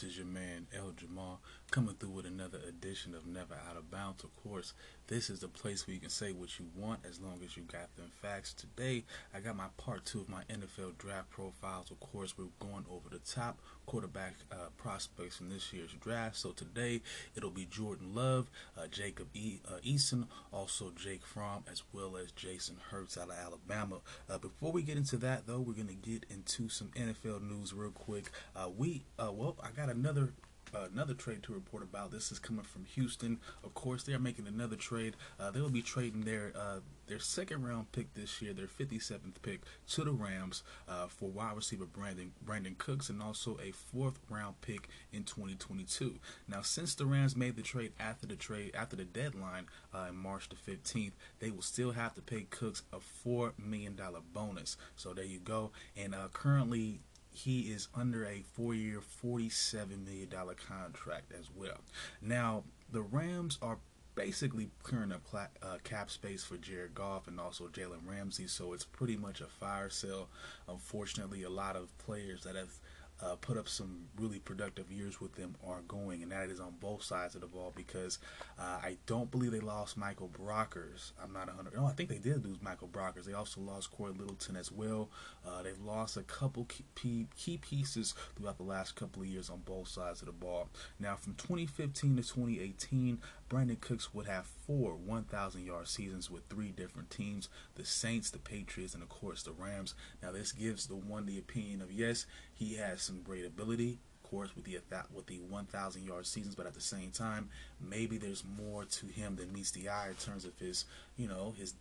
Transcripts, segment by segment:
This is your man El Jamal coming through with another edition of Never Out of Bounds. Of course, this is the place where you can say what you want as long as you got them facts. Today, I got my part two of my NFL draft profiles. Of course, we're going over the top quarterback uh, prospects from this year's draft. So today, it'll be Jordan Love, uh, Jacob e- uh, Eason, also Jake Fromm, as well as Jason Hurts out of Alabama. Uh, before we get into that, though, we're going to get into some NFL news real quick. Uh, we, uh, well, I got another uh, another trade to report about. This is coming from Houston. Of course, they are making another trade. Uh, they will be trading their uh, their second round pick this year, their 57th pick, to the Rams uh, for wide receiver Brandon Brandin Cooks and also a fourth round pick in 2022. Now, since the Rams made the trade after the trade after the deadline uh, in March the 15th, they will still have to pay Cooks a four million dollar bonus. So there you go. And currently he is under a four-year, forty-seven million dollar contract as well. Now, the Rams are basically clearing up uh, cap space for Jared Goff and also Jalen Ramsey, so it's pretty much a fire sale. Unfortunately, a lot of players that have uh, put up some really productive years with them are going, and that is on both sides of the ball because uh, I don't believe they lost Michael Brockers. I'm not 100. No, I think they did lose Michael Brockers. They also lost Cory Littleton as well. Uh, they've lost a couple key, key pieces throughout the last couple of years on both sides of the ball. Now, from 2015 to 2018, Brandin Cooks would have four 1,000 yard seasons with three different teams the Saints, the Patriots, and of course the Rams. Now, this gives the one the opinion of yes, he has some great ability, of course, with the with the 1,000 yard seasons, but at the same time, maybe there's more to him than meets the eye in terms of his, you know, his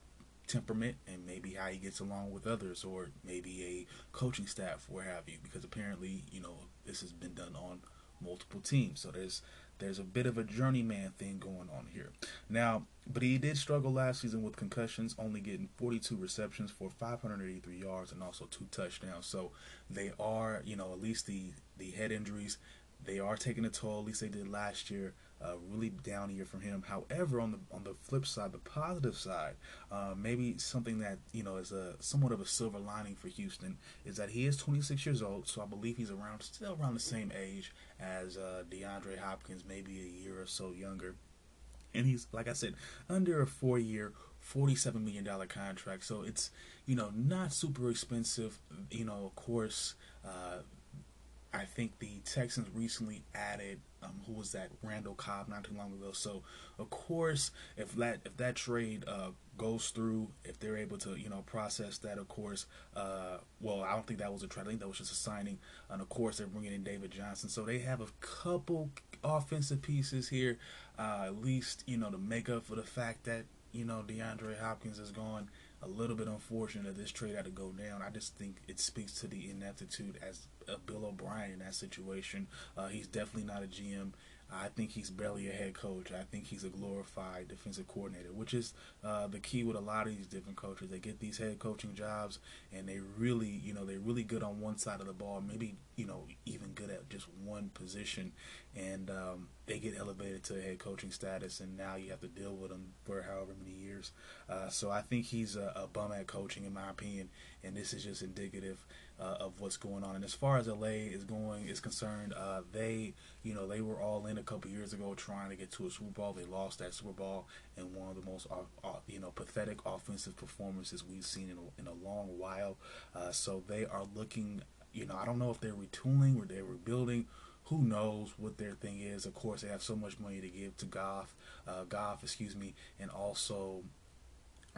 temperament and maybe how he gets along with others or maybe a coaching staff where have you because apparently you know this has been done on multiple teams so there's there's a bit of a journeyman thing going on here. Now but he did struggle last season with concussions only getting 42 receptions for 583 yards and also two touchdowns. So they are you know at least the the head injuries they are taking a toll at least they did last year uh, really down year from him. However, on the on the flip side, the positive side, uh, maybe something that you know is a somewhat of a silver lining for Houston is that he is 26 years old, so I believe he's around still around the same age as uh, DeAndre Hopkins, maybe a year or so younger. And he's like I said, under a four-year, forty-seven million dollar contract, so it's you know not super expensive. You know, of course. Uh, I think the Texans recently added um, who was that Randall Cobb not too long ago. So of course, if that if that trade uh, goes through, if they're able to you know process that, of course, uh, well I don't think that was a trade. I think that was just a signing, and of course they're bringing in David Johnson. So they have a couple offensive pieces here, uh, at least you know to make up for the fact that you know DeAndre Hopkins is gone a little bit unfortunate that this trade had to go down. I just think it speaks to the ineptitude as uh, Bill O'Brien in that situation. Uh, he's definitely not a GM. I think he's barely a head coach. I think he's a glorified defensive coordinator, which is uh, the key with a lot of these different coaches. They get these head coaching jobs, and they really, you know, they're really good on one side of the ball, maybe, you know, even good at just one position, and um, they get elevated to head coaching status, and now you have to deal with them for however many years. Uh, so I think he's a, a bum at coaching, in my opinion, and this is just indicative uh, of what's going on. And as far as LA is going is concerned, uh, they you know they were all in a couple years ago trying to get to a Super Bowl. They lost that Super Bowl in one of the most uh, uh you know pathetic offensive performances we've seen in a, in a long while. Uh, so they are looking. You know, I don't know if they're retooling or they're rebuilding. Who knows what their thing is? Of course, they have so much money to give to Goff, uh, Goff, excuse me, and also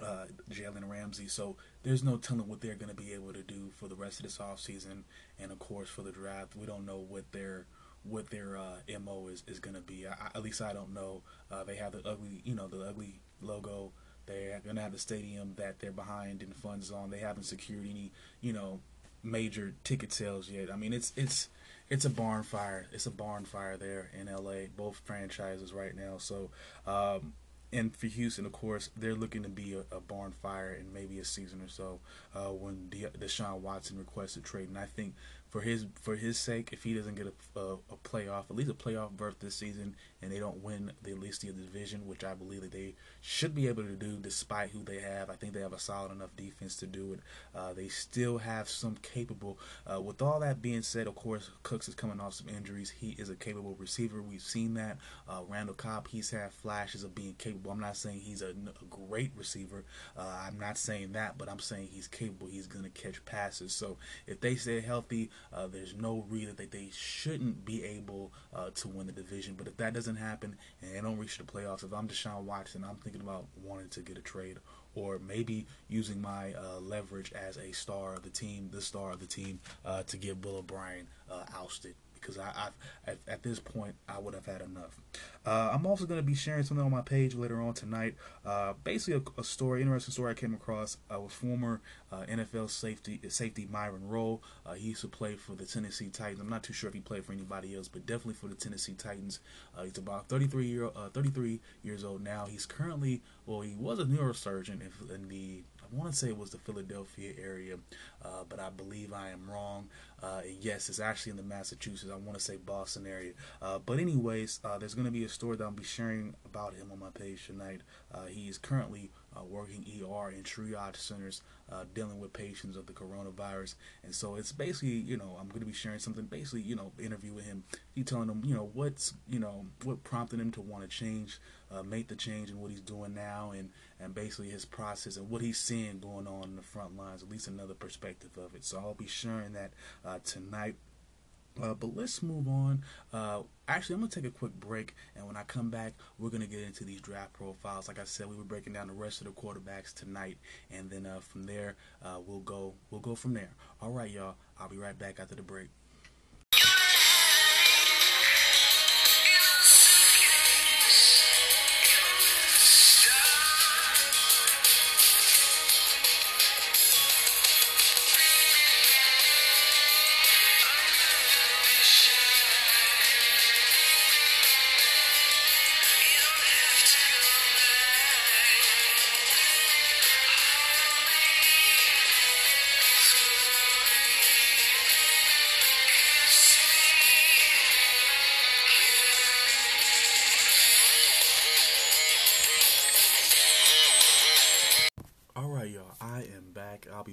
uh, Jalen Ramsey. So there's no telling what they're going to be able to do for the rest of this offseason. And of course, for the draft, we don't know what their what their uh, mo is, is going to be. I, at least I don't know. Uh, they have the ugly, you know, the ugly logo. They're going to have the stadium that they're behind in funds on. They haven't secured any, you know, major ticket sales yet. I mean, it's it's it's a barn fire. It's a barn fire there in LA. Both franchises right now. So um, and for Houston, of course, they're looking to be a, a barn fire in maybe a season or so. Uh, when De- Deshaun Watson requests a trade, and I think for his for his sake, if he doesn't get a, a, a playoff, at least a playoff berth this season, and they don't win the at least the division, which I believe that they should be able to do despite who they have. I think they have a solid enough defense to do it. Uh, they still have some capable. Uh, with all that being said, of course, Cooks is coming off some injuries. He is a capable receiver. We've seen that. Uh, Randall Cobb, he's had flashes of being capable. I'm not saying he's a, a great receiver. Uh, I'm not saying that, but I'm saying he's capable. He's going to catch passes. So if they stay healthy, uh, there's no reason that they shouldn't be able uh, to win the division. But if that doesn't happen and they don't reach the playoffs, if I'm Deshaun Watson, I'm thinking about wanting to get a trade or maybe using my uh, leverage as a star of the team, the star of the team, uh, to get Bill O'Brien uh, ousted because I, I've at, this point I would have had enough. Uh, I'm also going to be sharing something on my page later on tonight. Uh, basically, a, a, story, interesting story I came across uh, with former uh, NFL safety safety Myron Rolle. Uh, he used to play for the Tennessee Titans. I'm not too sure if he played for anybody else, but definitely for the Tennessee Titans. Uh, he's about 33 year 33 years old now. He's currently well, he was a neurosurgeon in the I want to say it was the Philadelphia area, uh, but I believe I am wrong. Uh, yes, it's actually in the Massachusetts. I want to say Boston area. Uh, but anyways, uh, there's going to be a story that I'll be sharing about him on my page tonight. Uh, he is currently uh, working ER in triage centers, dealing with patients of the coronavirus. And so it's basically, you know, I'm going to be sharing something. Basically, you know, interview with him. He telling him, you know, what's, you know, what prompted him to want to change, make the change in what he's doing now, and and basically his process and what he's seeing going on in the front lines. At least another perspective of it. So I'll be sharing that uh, tonight. Uh, but let's move on. Uh, actually, I'm gonna take a quick break, and when I come back, we're gonna get into these draft profiles. Like I said, we were breaking down the rest of the quarterbacks tonight, and then uh, from there, uh, we'll go we'll go from there. All right, y'all. I'll be right back after the break.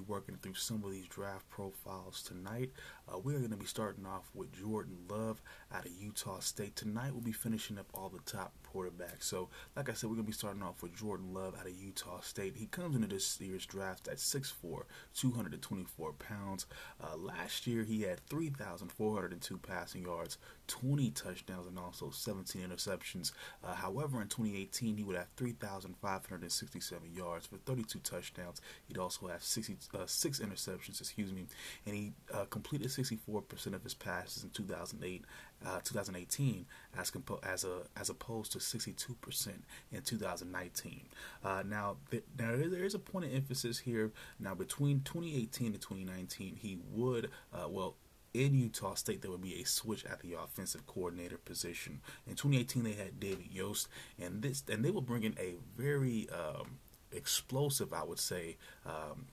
Working through some of these draft profiles tonight. Uh, we're going to be starting off with Jordan Love out of Utah State. Tonight we'll be finishing up all the top quarterbacks. So, like I said, we're going to be starting off with Jordan Love out of Utah State. He comes into this year's draft at 6'4", 224 pounds. Uh, last year he had 3,402 passing yards, 20 touchdowns, and also 17 interceptions. Uh, however, in 2018 he would have 3,567 yards for 32 touchdowns. He'd also have 60 uh, six interceptions, excuse me, and he uh, completed 64% of his passes in 2008, uh, 2018, as compo- as a as opposed to 62% in 2019. Uh, now, th- now there is a point of emphasis here. Now, between 2018 and 2019, he would uh, well in Utah State, there would be a switch at the offensive coordinator position. In 2018, they had David Yost, and this and they were bringing a very um, explosive, I would say, um,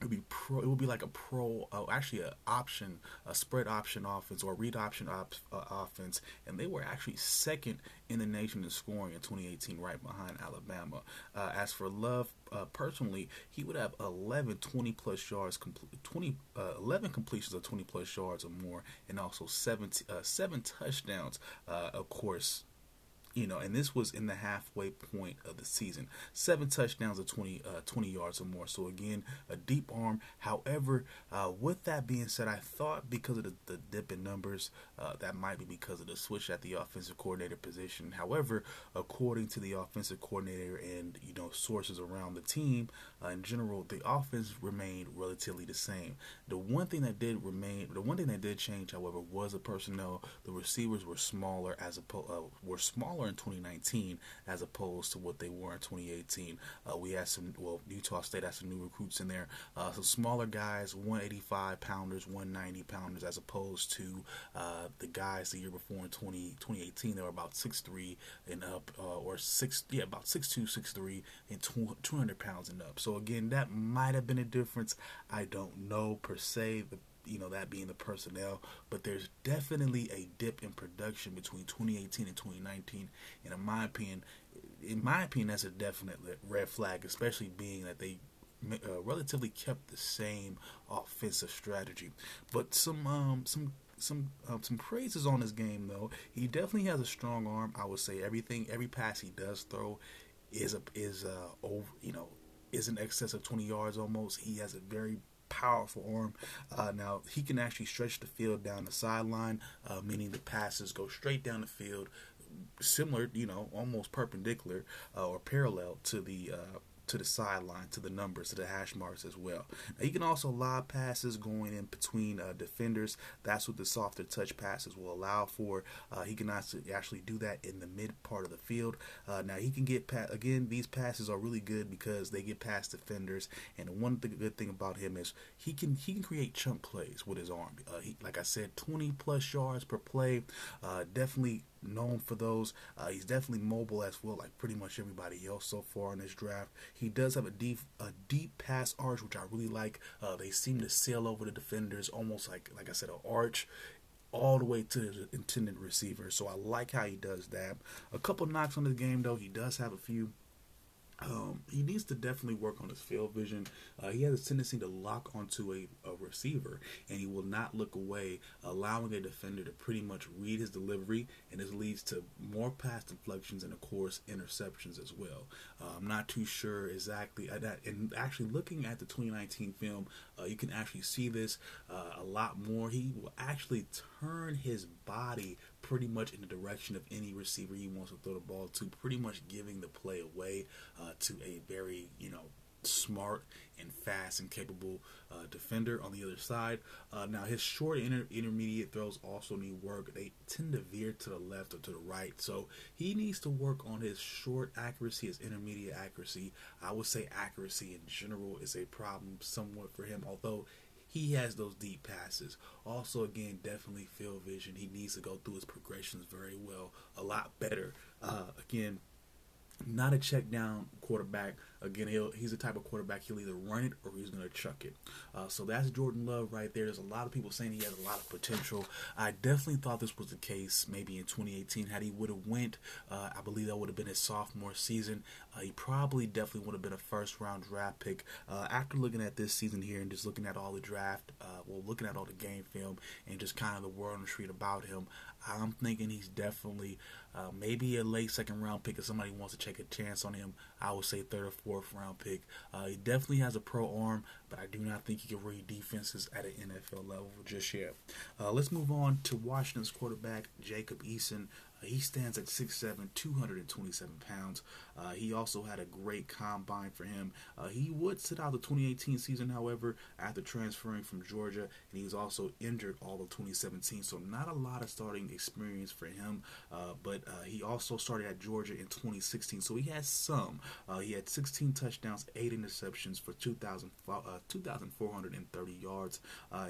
it would be pro. It would be like a pro, uh, actually an option, a spread option offense or read option op, uh, offense, and they were actually second in the nation in scoring in 2018, right behind Alabama. Uh, as for Love, uh, personally, he would have 11 20 plus yards, 20 uh, 11 completions of 20 plus yards or more, and also seven uh, seven touchdowns. of course, you know, and this was in the halfway point of the season. Seven touchdowns of 20, uh, 20 yards or more. So again, a deep arm. However, uh, with that being said, I thought because of the, the dip in numbers, uh, that might be because of the switch at the offensive coordinator position. However, according to the offensive coordinator and you know sources around the team uh, in general, the offense remained relatively the same. The one thing that did remain, the one thing that did change, however, was the personnel. The receivers were smaller as a uh, were smaller smaller in 2019 as opposed to what they were in 2018. Uh, we had some, well, Utah State had some new recruits in there. Uh, some smaller guys, 185 pounders, 190 pounders, as opposed to uh, the guys the year before in 20, 2018. They were about 6'3 and up, uh, or 6, yeah, about 6'2, 6'3, and 200 pounds and up. So again, that might have been a difference. I don't know per se. The you know that being the personnel but there's definitely a dip in production between 2018 and 2019 and in my opinion in my opinion that's a definite red flag especially being that they uh, relatively kept the same offensive strategy. But some um, some some um, some praises on his game though. He definitely has a strong arm. I would say everything every pass he does throw is a is uh over you know is in excess of 20 yards almost. He has a very powerful arm. Uh, now he can actually stretch the field down the sideline, uh, meaning the passes go straight down the field, similar, you know, almost perpendicular uh, or parallel to the uh, to the sideline, to the numbers, to the hash marks as well. Now, you can also lob passes going in between uh, defenders. That's what the softer touch passes will allow for. Uh, he can actually do that in the mid part of the field. Uh, now he can get pa- again. These passes are really good because they get past defenders. And one th- good thing about him is he can he can create chunk plays with his arm. Uh, he, like I said, 20 plus yards per play. Uh, definitely known for those. Uh, he's definitely mobile as well, like pretty much everybody else so far in this draft. He does have a deep a deep pass arch, which I really like. Uh, they seem to sail over the defenders, almost like like I said, an arch. All the way to the intended receiver, so I like how he does that. A couple knocks on the game, though. He does have a few um, he needs to definitely work on his field vision. Uh, he has a tendency to lock onto a, a, receiver, and he will not look away, allowing a defender to pretty much read his delivery, and this leads to more pass deflections and, of course, interceptions as well. Uh, I'm not too sure exactly. Uh, and actually, looking at the 2019 film, uh, you can actually see this uh, a lot more. He will actually turn his body pretty much in the direction of any receiver he wants to throw the ball to, pretty much giving the play away uh, to a very, you know, smart and fast and capable uh, defender on the other side. Uh, now his short inter- intermediate throws also need work. They tend to veer to the left or to the right, so he needs to work on his short accuracy, his intermediate accuracy. I would say accuracy in general is a problem somewhat for him, although he has those deep passes. Also, again, definitely field vision. He needs to go through his progressions very well, a lot better. Uh, again, not a check down quarterback. Again, he'll he's the type of quarterback he'll either run it or he's going to chuck it. Uh, so that's Jordan Love right there. There's a lot of people saying he has a lot of potential. I definitely thought this was the case maybe in 2018 had he would have went. Uh, I believe that would have been his sophomore season. Uh, he probably definitely would have been a first round draft pick. Uh, after looking at this season here and just looking at all the draft, uh, well, looking at all the game film and just kind of the word on the street about him, I'm thinking he's definitely uh, maybe a late second round pick if somebody wants to take a chance on him. I would say third or fourth round pick. Uh, he definitely has a pro arm, but I do not think he can read defenses at an NFL level just yet. Uh, let's move on to Washington's quarterback, Jacob Eason. He stands at 6'7", 227 pounds. Uh, he also had a great combine for him. Uh, he would sit out the 2018 season, however, after transferring from Georgia, and he was also injured all of 2017. So not a lot of starting experience for him. Uh, but uh, he also started at Georgia in 2016, so he has some. Uh, he had 16 touchdowns, eight interceptions for 2,000, uh, 2,430 yards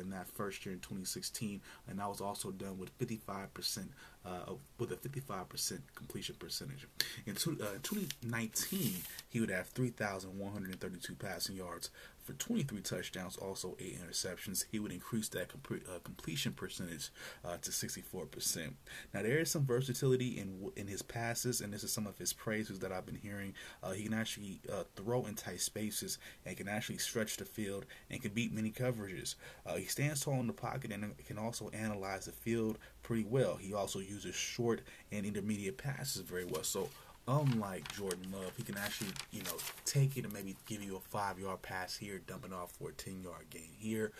in that first year in 2016, and that was also done with 55 percent uh, with a 55% completion percentage. In two, uh, 2019, he would have 3,132 passing yards for 23 touchdowns, also 8 interceptions. He would increase that comp- uh, completion percentage uh, to 64%. Now, there is some versatility in in his passes, and this is some of his praises that I've been hearing. Uh, he can actually uh, throw in tight spaces and can actually stretch the field and can beat many coverages. Uh, he stands tall in the pocket and can also analyze the field pretty well. He also uses short and intermediate passes very well. So unlike Jordan Love, he can actually, you know, take it and maybe give you a five yard pass here, dumping off for a 10 yard gain here,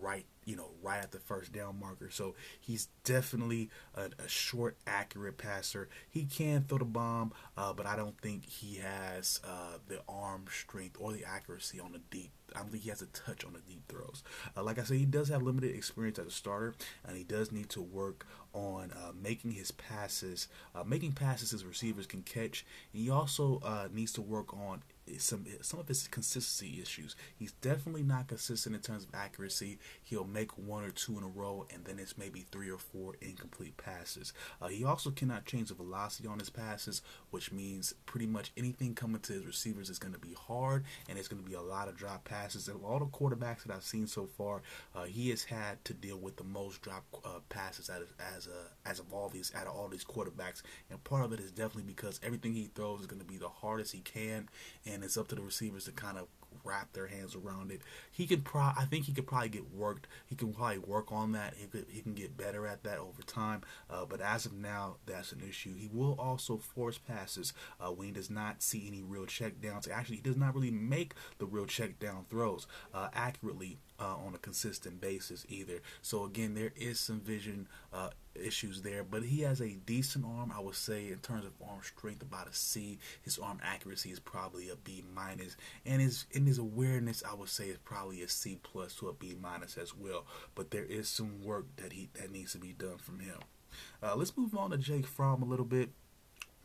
right you know, right at the first down marker. So he's definitely a, a short, accurate passer. He can throw the bomb, uh, but I don't think he has uh, the arm strength or the accuracy on the deep. I don't think he has a touch on the deep throws. Uh, like I said, he does have limited experience as a starter, and he does need to work on uh, making his passes, uh, making passes his receivers can catch. And he also uh, needs to work on some some of his consistency issues. He's definitely not consistent in terms of accuracy. He'll make one or two in a row, and then it's maybe three or four incomplete passes. Uh, he also cannot change the velocity on his passes, which means pretty much anything coming to his receivers is going to be hard, and it's going to be a lot of drop passes. Of all the quarterbacks that I've seen so far, uh, he has had to deal with the most drop uh, passes as as, a, as of all these out of all these quarterbacks, and part of it is definitely because everything he throws is going to be the hardest he can, and and it's up to the receivers to kind of wrap their hands around it. He can pro I think he could probably get worked. He can probably work on that. He could he can get better at that over time. Uh, but as of now, that's an issue. He will also force passes uh, when he does not see any real check downs. Actually, he does not really make the real check down throws uh, accurately uh, on a consistent basis either. So again, there is some vision uh, issues there, but he has a decent arm. I would say in terms of arm strength, about a C. His arm accuracy is probably a B minus, and his in his awareness, I would say is probably a C plus to a B minus as well. But there is some work that he that needs to be done from him. Uh, let's move on to Jake Fromm a little bit.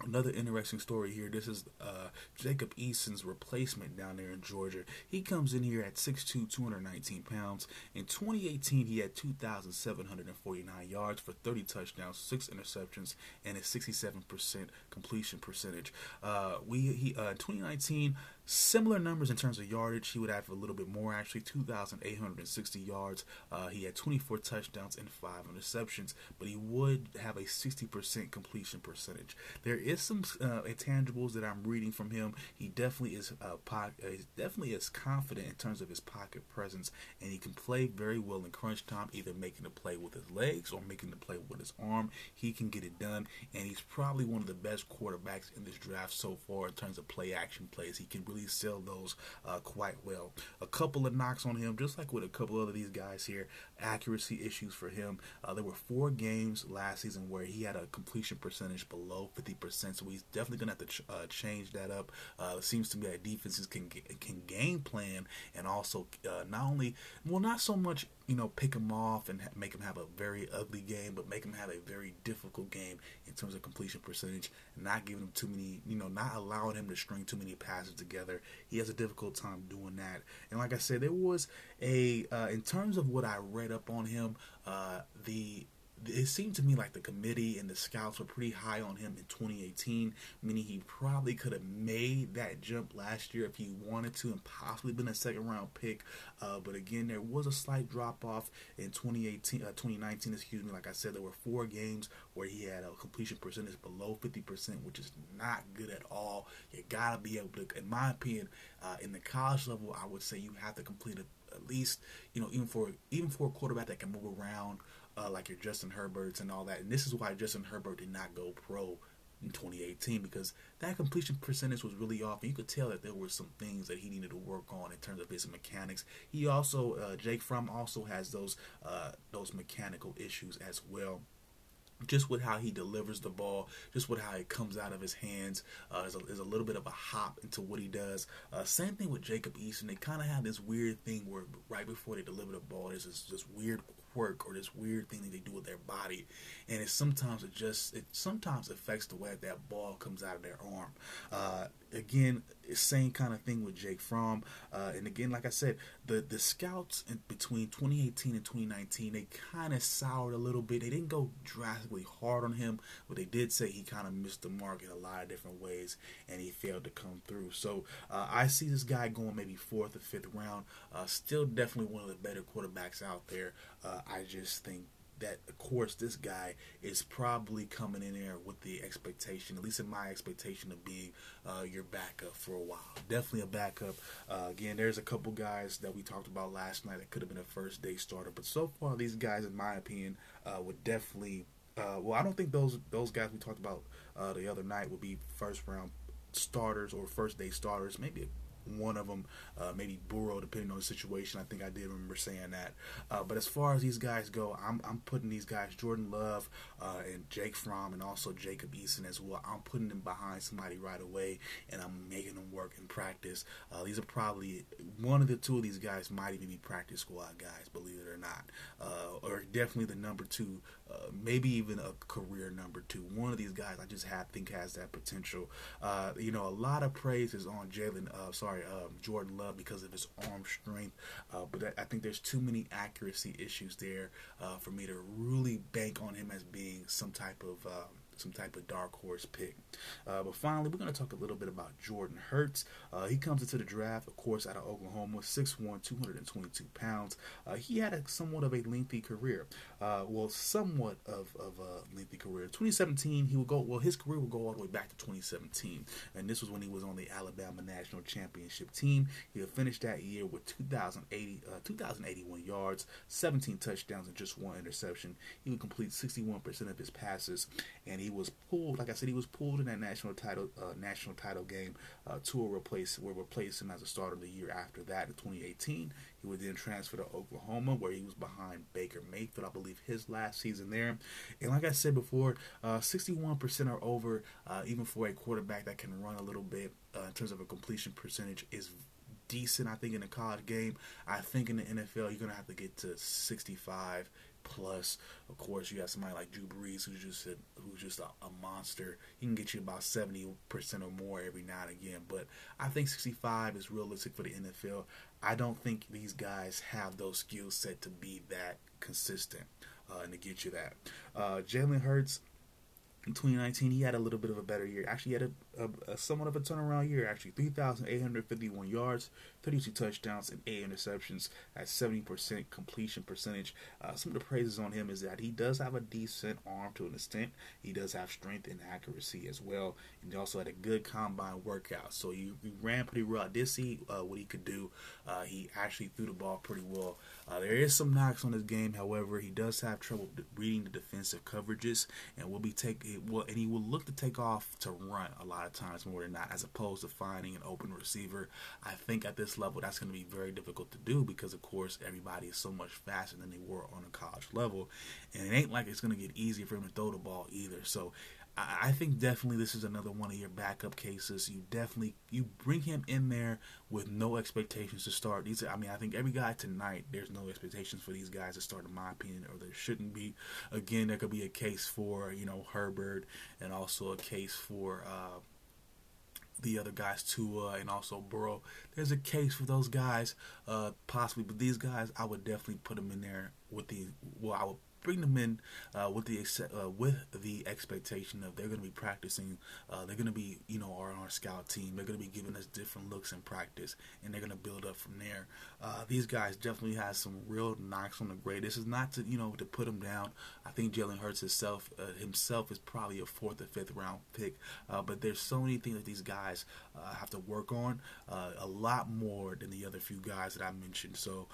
Another interesting story here. This is uh, Jacob Eason's replacement down there in Georgia. He comes in here at 6'2", 219 pounds. In 2018, he had 2,749 yards for 30 touchdowns, six interceptions, and a 67% completion percentage. Uh, we he uh, 2019 Similar numbers in terms of yardage. He would have a little bit more, actually, 2,860 yards. Uh, he had 24 touchdowns and five interceptions, but he would have a 60% completion percentage. There is some uh, intangibles that I'm reading from him. He definitely is uh, po- uh, definitely is confident in terms of his pocket presence, and he can play very well in crunch time, either making the play with his legs or making the play with his arm. He can get it done, and he's probably one of the best quarterbacks in this draft so far in terms of play action plays. He can really really sell those uh, quite well. A couple of knocks on him, just like with a couple of these guys here, accuracy issues for him. Uh, there were four games last season where he had a completion percentage below 50%, so he's definitely going to have to ch- uh, change that up. Uh, it seems to me that defenses can can game plan and also uh, not only, well, not so much you know, pick him off and make him have a very ugly game, but make him have a very difficult game in terms of completion percentage, not giving him too many, you know, not allowing him to string too many passes together. He has a difficult time doing that. And like I said, there was a, uh, in terms of what I read up on him, uh, the it seemed to me like the committee and the scouts were pretty high on him in 2018, meaning he probably could have made that jump last year if he wanted to and possibly been a second round pick. Uh, but again, there was a slight drop off in 2018, uh, 2019, excuse me. Like I said, there were four games where he had a completion percentage below 50%, which is not good at all. You gotta be able to, in my opinion, uh, in the college level, I would say you have to complete a, at least, you know, even for even for a quarterback that can move around uh, like your Justin Herberts and all that. And this is why Justin Herbert did not go pro in 2018 because that completion percentage was really off. And you could tell that there were some things that he needed to work on in terms of his mechanics. He also, uh, Jake Fromm also has those uh, those mechanical issues as well just with how he delivers the ball, just with how it comes out of his hands. Uh, there's, a, there's, a, little bit of a hop into what he does. Uh, same thing with Jacob Eason. They kind of have this weird thing where right before they deliver the ball, there's this, this weird quirk or this weird thing that they do with their body, and it sometimes it just it sometimes affects the way that ball comes out of their arm. Uh, again, same kind of thing with Jake Fromm, uh, and again, like I said, the the scouts in between 2018 and 2019 they kind of soured a little bit. They didn't go drastically hard on him, but they did say he kind of missed the mark in a lot of different ways, and he failed to come through. So uh, I see this guy going maybe fourth or fifth round. Uh, still, definitely one of the better quarterbacks out there. Uh, I just think that, of course, this guy is probably coming in there with the expectation, at least in my expectation, of being uh, your backup for a while. Definitely a backup. Uh, again, there's a couple guys that we talked about last night that could have been a first day starter, but so far, these guys, in my opinion, uh, would definitely. Uh, well, I don't think those those guys we talked about uh, the other night would be first round starters or first day starters. Maybe one of them, uh, maybe Burrow, depending on the situation. I think I did remember saying that. Uh, but as far as these guys go, I'm, I'm putting these guys, Jordan Love uh, and Jake Fromm, and also Jacob Eason as well. I'm putting them behind somebody right away, and I'm making them work in practice. Uh, these are probably one of the two of these guys might even be practice squad guys, believe it or not, uh, or definitely the number two, uh, maybe even a career number two. One of these guys I just have, think has that potential. you know, a lot of praise is on Jalen. sorry, um, Jordan Love because of his arm strength, but I think there's too many accuracy issues there for me to really bank on him as being some type of um, some type of dark horse pick. Uh, but finally, we're going to talk a little bit about Jordan Hurts. Uh, he comes into the draft, of course, out of Oklahoma, 6'1", 222 pounds. Uh, he had a somewhat of a lengthy career. Uh, well, somewhat of, of a lengthy career. 2017, he will go. Well, his career will go all the way back to 2017, and this was when he was on the Alabama national championship team. He'll finish that year with 2,080, uh, 2,081 yards, 17 touchdowns, and just one interception. He would complete 61% of his passes, and he was pulled. Like I said, he was pulled in that national title uh, national title game uh, to replace where replace him as a starter the year after that in 2018. He would then transfer to Oklahoma, where he was behind Baker Mayfield, I believe, his last season there. And like I said before, uh, 61% or over, uh, even for a quarterback that can run a little bit uh, in terms of a completion percentage, is decent. I think in a college game, I think in the NFL, you're gonna have to get to 65 plus. Of course, you have somebody like Drew Brees, who's just a, who's just a, a monster. He can get you about seventy percent or more every now and again. But I think sixty-five is realistic for the NFL. I don't think these guys have those skill set to be that consistent uh, and to get you that. Uh, Jalen Hurts in 2019, he had a little bit of a better year. Actually, he had a, a, a somewhat of a turnaround year. Actually, 3,851 yards, 32 touchdowns, and eight interceptions at 70% completion percentage. Uh, some of the praises on him is that he does have a decent arm to an extent. He does have strength and accuracy as well, and he also had a good combine workout. So he, he ran pretty well. I did see uh, what he could do. Uh, he actually threw the ball pretty well. Uh, there is some knocks on his game, however, he does have trouble reading the defensive coverages, and will be taking will, and he will look to take off to run a lot of times more than not, as opposed to finding an open receiver. I think at this level, that's going to be very difficult to do because, of course, everybody is so much faster than they were on a college level, and it ain't like it's going to get easier for him to throw the ball either. So I think definitely this is another one of your backup cases. You definitely you bring him in there with no expectations to start. These, I mean, I think every guy tonight, there's no expectations for these guys to start, in my opinion, or there shouldn't be. Again, there could be a case for you know Herbert, and also a case for. Uh, the other guys Tua and also Burrow. There's a case for those guys, uh, possibly, but these guys I would definitely put them in there with the. Well, I would bring them in uh, with the uh, with the expectation of they're going to be practicing. Uh, they're going to be you know are on our scout team. They're going to be giving us different looks in practice, and they're going to build up from there. Uh, these guys definitely have some real knocks on the grade. This is not to you know to put them down. I think Jalen Hurts himself uh, himself is probably a fourth or fifth round pick, uh, but there's so many things that these guys have to work on a lot more than the other few guys that I mentioned. So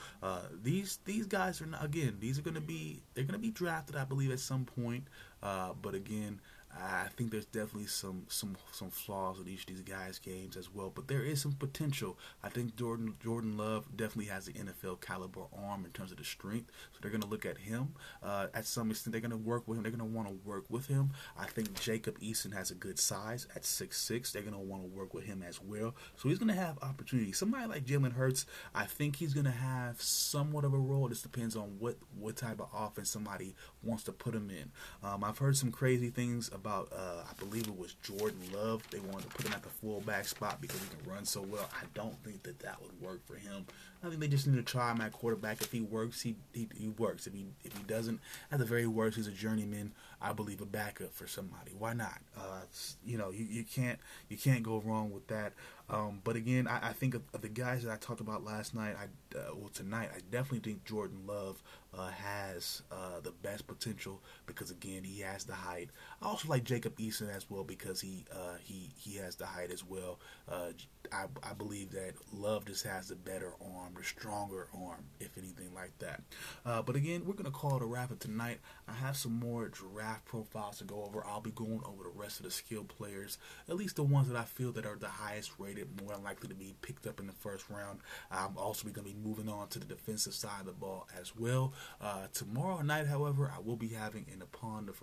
these these guys are not, again these are going to be they're going to be drafted, I believe, at some point. Uh, but again, I think there's definitely some some some flaws with each of these guys' games as well, but there is some potential. I think Jordan Jordan Love definitely has the NFL caliber arm in terms of the strength, so they're going to look at him uh, at some extent. They're going to work with him. They're going to want to work with him. I think Jacob Eason has a good size at six six. They're going to want to work with him as well, so he's going to have opportunity. Somebody like Jalen Hurts, I think he's going to have somewhat of a role. This depends on what what type of offense somebody wants to put him in. Um, I've heard some crazy things about, uh, I believe it was Jordan Love. They wanted to put him at the fullback spot because he can run so well. I don't think that that would work for him. I think they just need to try him at quarterback. If he works, he, he, he works. If he if he doesn't, at the very worst, he's a journeyman. I believe a backup for somebody. Why not? Uh, you know, you, you can't you can't go wrong with that. Um, but again, I, I think of, of, the guys that I talked about last night. I uh, well tonight, I definitely think Jordan Love uh, has uh, the best potential because again, he has the height. I also like Jacob Eason as well because he uh, he he has the height as well. Uh, I, I believe that Love just has the better arm, the stronger arm, if anything like that. Uh, but again, we're gonna call it a wrap tonight. I have some more draft profiles to go over. I'll be going over the rest of the skill players, at least the ones that I feel that are the highest rated more likely to be picked up in the first round. I'm also going to be moving on to the defensive side of the ball as well. Uh, tomorrow night, however, I will be having an upon the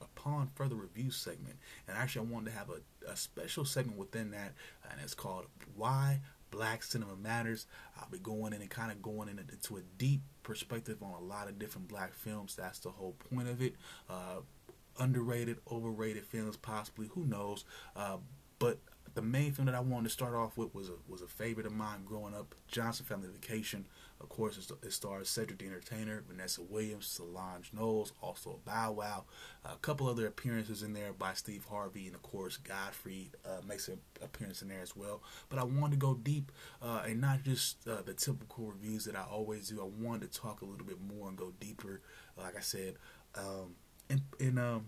upon further review segment, and actually, I wanted to have a, a special segment within that, and it's called "Why Black Cinema Matters." I'll be going in and kind of going into a deep perspective on a lot of different black films. That's the whole point of it. Uh, underrated, overrated films, possibly. Who knows? Uh, but the main film that I wanted to start off with was a was a favorite of mine growing up, Johnson Family Vacation. Of course, it stars Cedric the Entertainer, Vanessa Williams, Solange Knowles, also Bow Wow, a couple other appearances in there by Steve Harvey, and of course Godfrey uh, makes an appearance in there as well. But I wanted to go deep uh, and not just uh, the typical reviews that I always do. I wanted to talk a little bit more and go deeper. Like I said, um, and, um,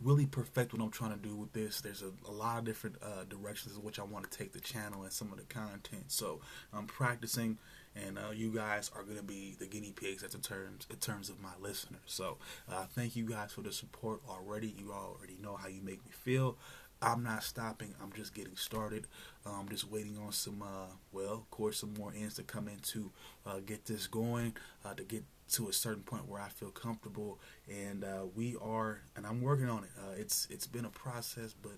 really perfect what I'm trying to do with this. There's a, a lot of different uh, directions in which I want to take the channel and some of the content. So I'm practicing, and uh, you guys are going to be the guinea pigs in terms in terms of my listeners. So uh, thank you guys for the support already. You already know how you make me feel. I'm not stopping. I'm just getting started. I'm just waiting on some, uh, well, of course, some more ends to come in to uh, get this going, uh, to get to a certain point where I feel comfortable, and uh, we are, and I'm working on it. Uh, it's it's been a process, but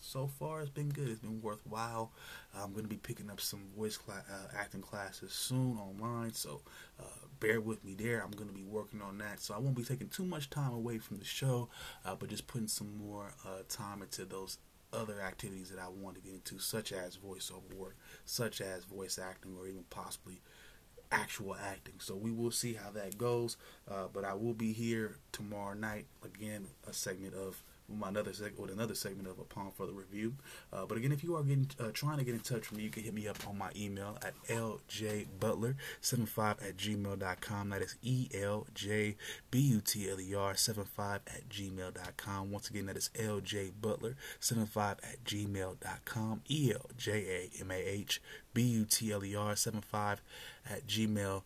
so far it's been good. It's been worthwhile. I'm going to be picking up some voice cl- uh, acting classes soon online, so uh, bear with me there. I'm going to be working on that, so I won't be taking too much time away from the show, uh, but just putting some more uh, time into those other activities that I want to get into, such as voiceover work, such as voice acting, or even possibly actual acting. So we will see how that goes. Uh, but I will be here tomorrow night again, a segment of my another seg- with another segment of Upon Further Review. Uh, but again, if you are getting uh, trying to get in touch with me, you can hit me up on my email at ljbutler75 at gmail.com. That is E L J B U T L E R 75 at gmail.com. Once again, that is ljbutler75 at gmail.com. E L J A M A H B U T L E R 75 at gmail.com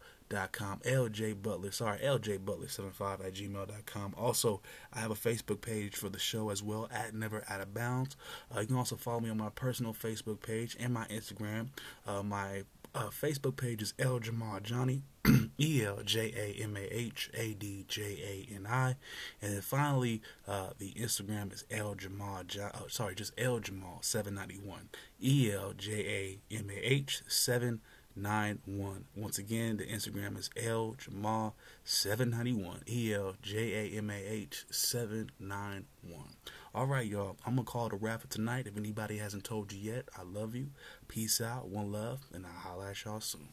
com LJ Butler, sorry, LJ Butler 75 at gmail.com. Also, I have a Facebook page for the show as well, at Never Out of Bounds. Uh, you can also follow me on my personal Facebook page and my Instagram. Uh, my uh, Facebook page is El Jamal Johnny, E L J A M A H A D J A N I, and then finally uh, the Instagram is El Jamal. Jo- oh, sorry, just El Jamal seven ninety one. E L J A M A H seven 91. Once again, the Instagram is L Jamal 791. E L J A M A H 791. All right, y'all. I'm going to call it a wrap for tonight. If anybody hasn't told you yet, I love you. Peace out. One love. And I'll holla at y'all soon.